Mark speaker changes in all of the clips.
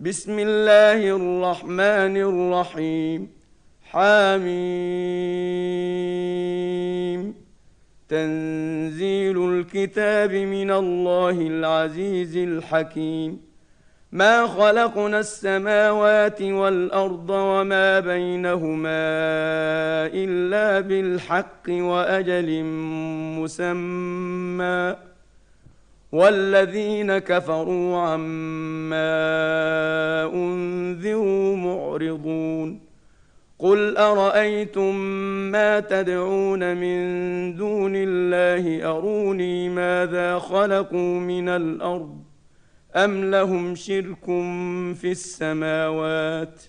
Speaker 1: بسم الله الرحمن الرحيم حاميم تنزيل الكتاب من الله العزيز الحكيم ما خلقنا السماوات والارض وما بينهما الا بالحق واجل مسمى والذين كفروا عما انذروا معرضون قل ارايتم ما تدعون من دون الله اروني ماذا خلقوا من الارض ام لهم شرك في السماوات ۖ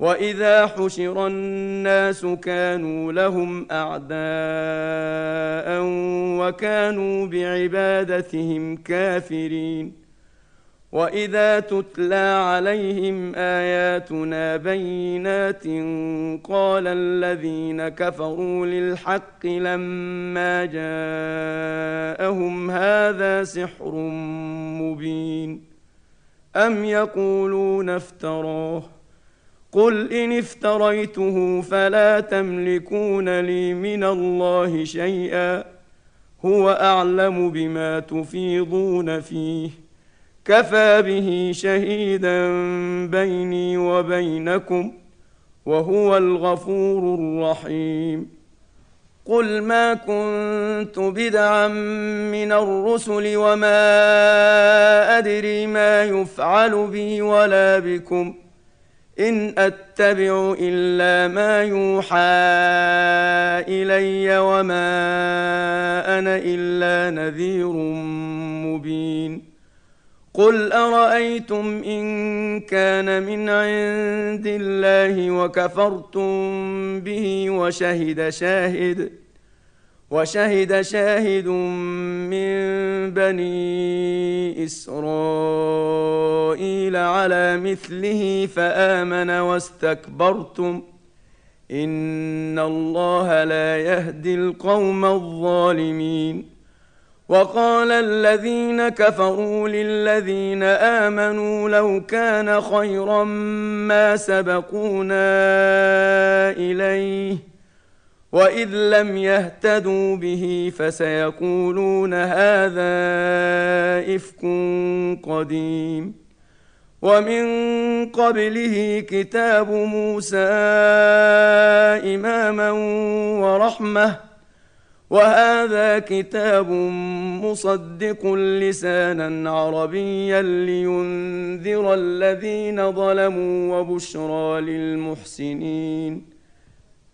Speaker 1: واذا حشر الناس كانوا لهم اعداء وكانوا بعبادتهم كافرين واذا تتلى عليهم اياتنا بينات قال الذين كفروا للحق لما جاءهم هذا سحر مبين ام يقولون افتراه قل ان افتريته فلا تملكون لي من الله شيئا هو اعلم بما تفيضون فيه كفى به شهيدا بيني وبينكم وهو الغفور الرحيم قل ما كنت بدعا من الرسل وما ادري ما يفعل بي ولا بكم ۖ ان اتبع الا ما يوحى الي وما انا الا نذير مبين قل ارايتم ان كان من عند الله وكفرتم به وشهد شاهد وشهد شاهد من بني اسرائيل على مثله فامن واستكبرتم ان الله لا يهدي القوم الظالمين وقال الذين كفروا للذين امنوا لو كان خيرا ما سبقونا اليه واذ لم يهتدوا به فسيقولون هذا افك قديم ومن قبله كتاب موسى اماما ورحمه وهذا كتاب مصدق لسانا عربيا لينذر الذين ظلموا وبشرى للمحسنين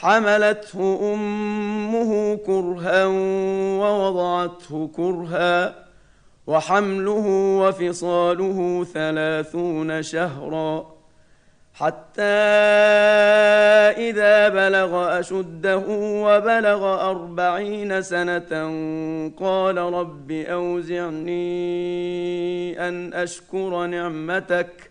Speaker 1: حملته امه كرها ووضعته كرها وحمله وفصاله ثلاثون شهرا حتى اذا بلغ اشده وبلغ اربعين سنه قال رب اوزعني ان اشكر نعمتك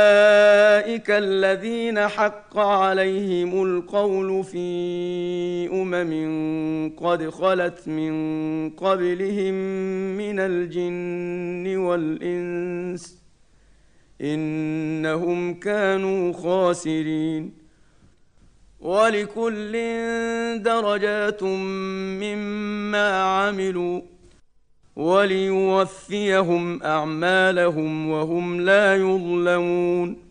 Speaker 1: اولئك الذين حق عليهم القول في امم قد خلت من قبلهم من الجن والانس انهم كانوا خاسرين ولكل درجات مما عملوا وليوفيهم اعمالهم وهم لا يظلمون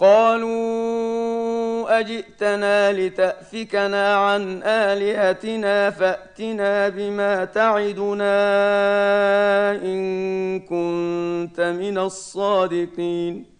Speaker 1: قالوا أجئتنا لتأفكنا عن آلهتنا فأتنا بما تعدنا إن كنت من الصادقين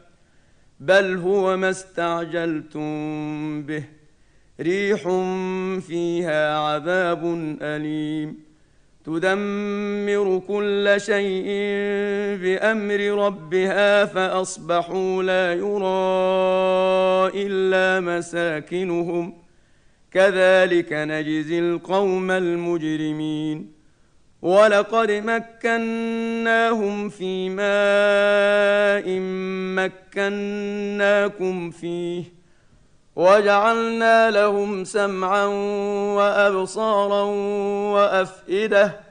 Speaker 1: بل هو ما استعجلتم به ريح فيها عذاب اليم تدمر كل شيء بامر ربها فاصبحوا لا يرى الا مساكنهم كذلك نجزي القوم المجرمين ولقد مكناهم في ماء مكناكم فيه وجعلنا لهم سمعا وابصارا وافئده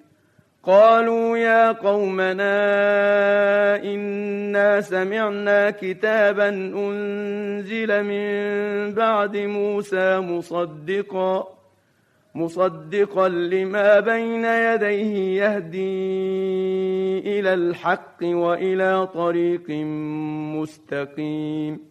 Speaker 1: قالوا يا قومنا إنا سمعنا كتابا أنزل من بعد موسى مصدقا مصدقا لما بين يديه يهدي إلى الحق وإلى طريق مستقيم